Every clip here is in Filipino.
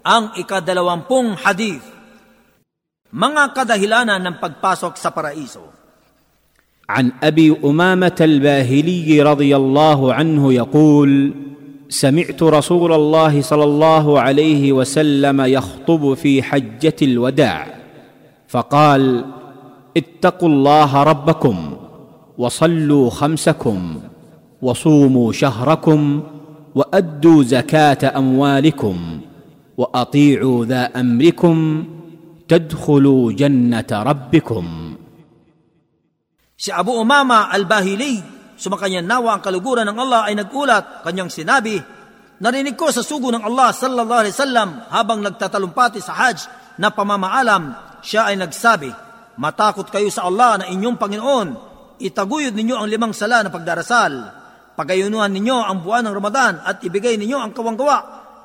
Ang ikadalawampung hadith, mga kadahilanan ng pagpasok sa paraiso. عن ابي امامه الباهلي رضي الله عنه يقول سمعت رسول الله صلى الله عليه وسلم يخطب في حجه الوداع فقال اتقوا الله ربكم وصلوا خمسكم وصوموا شهركم وادوا زكاه اموالكم واطيعوا ذا امركم تدخلوا جنه ربكم Si Abu Umama al-Bahili, sumakanya nawa ang kaluguran ng Allah ay nagulat, kanyang sinabi, Narinig ko sa sugo ng Allah sallallahu alaihi wasallam habang nagtatalumpati sa Hajj na pamamaalam, siya ay nagsabi, Matakot kayo sa Allah na inyong Panginoon, itaguyod ninyo ang limang sala na pagdarasal, pagayunuhan ninyo ang buwan ng Ramadan at ibigay ninyo ang kawanggawa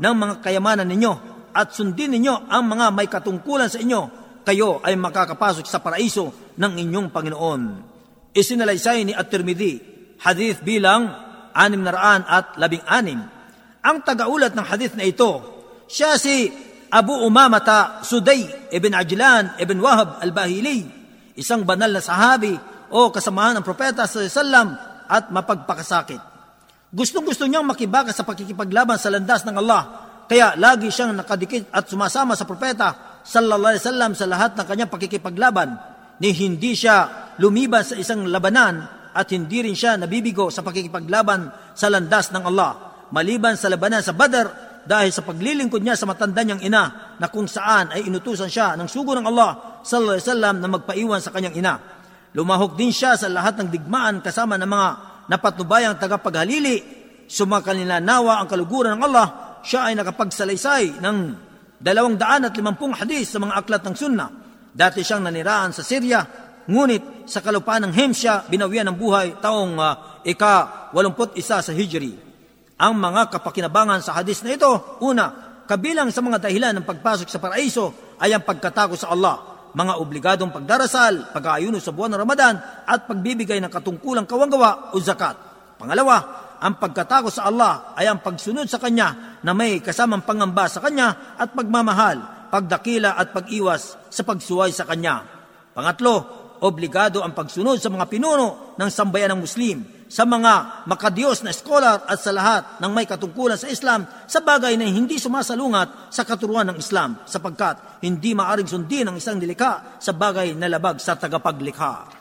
ng mga kayamanan ninyo at sundin ninyo ang mga may katungkulan sa inyo, kayo ay makakapasok sa paraiso ng inyong Panginoon isinalaysay ni At-Tirmidhi, hadith bilang anim na raan at labing anim. Ang tagaulat ng hadith na ito, siya si Abu Umamata Suday ibn Ajlan ibn Wahab al-Bahili, isang banal na sahabi o kasamahan ng propeta sa sallam at mapagpakasakit. Gustong-gusto niyang makibaka sa pakikipaglaban sa landas ng Allah, kaya lagi siyang nakadikit at sumasama sa propeta sallallahu alaihi wasallam sa lahat ng kanyang pakikipaglaban ni hindi siya lumiban sa isang labanan at hindi rin siya nabibigo sa pakikipaglaban sa landas ng Allah. Maliban sa labanan sa Badr dahil sa paglilingkod niya sa matanda niyang ina na kung saan ay inutusan siya ng sugo ng Allah sallallahu alaihi wasallam na magpaiwan sa kanyang ina. Lumahok din siya sa lahat ng digmaan kasama ng mga napatnubayang tagapaghalili. Sumakanila nawa ang kaluguran ng Allah. Siya ay nakapagsalaysay ng dalawang daan at limampung hadis sa mga aklat ng sunnah Dati siyang naniraan sa Syria, ngunit sa kalupaan ng Hemsya, binawian ng buhay taong uh, ika-81 sa Hijri. Ang mga kapakinabangan sa hadis na ito, una, kabilang sa mga dahilan ng pagpasok sa paraiso ay ang pagkatako sa Allah, mga obligadong pagdarasal, pag-aayuno sa buwan ng Ramadan, at pagbibigay ng katungkulang kawanggawa o zakat. Pangalawa, ang pagkatako sa Allah ay ang pagsunod sa Kanya na may kasamang pangamba sa Kanya at pagmamahal pagdakila at pag-iwas sa pagsuway sa Kanya. Pangatlo, obligado ang pagsunod sa mga pinuno ng sambayan ng Muslim, sa mga makadiyos na eskolar at sa lahat ng may katungkulan sa Islam sa bagay na hindi sumasalungat sa katuruan ng Islam sapagkat hindi maaring sundin ang isang dilika sa bagay na labag sa tagapaglikha.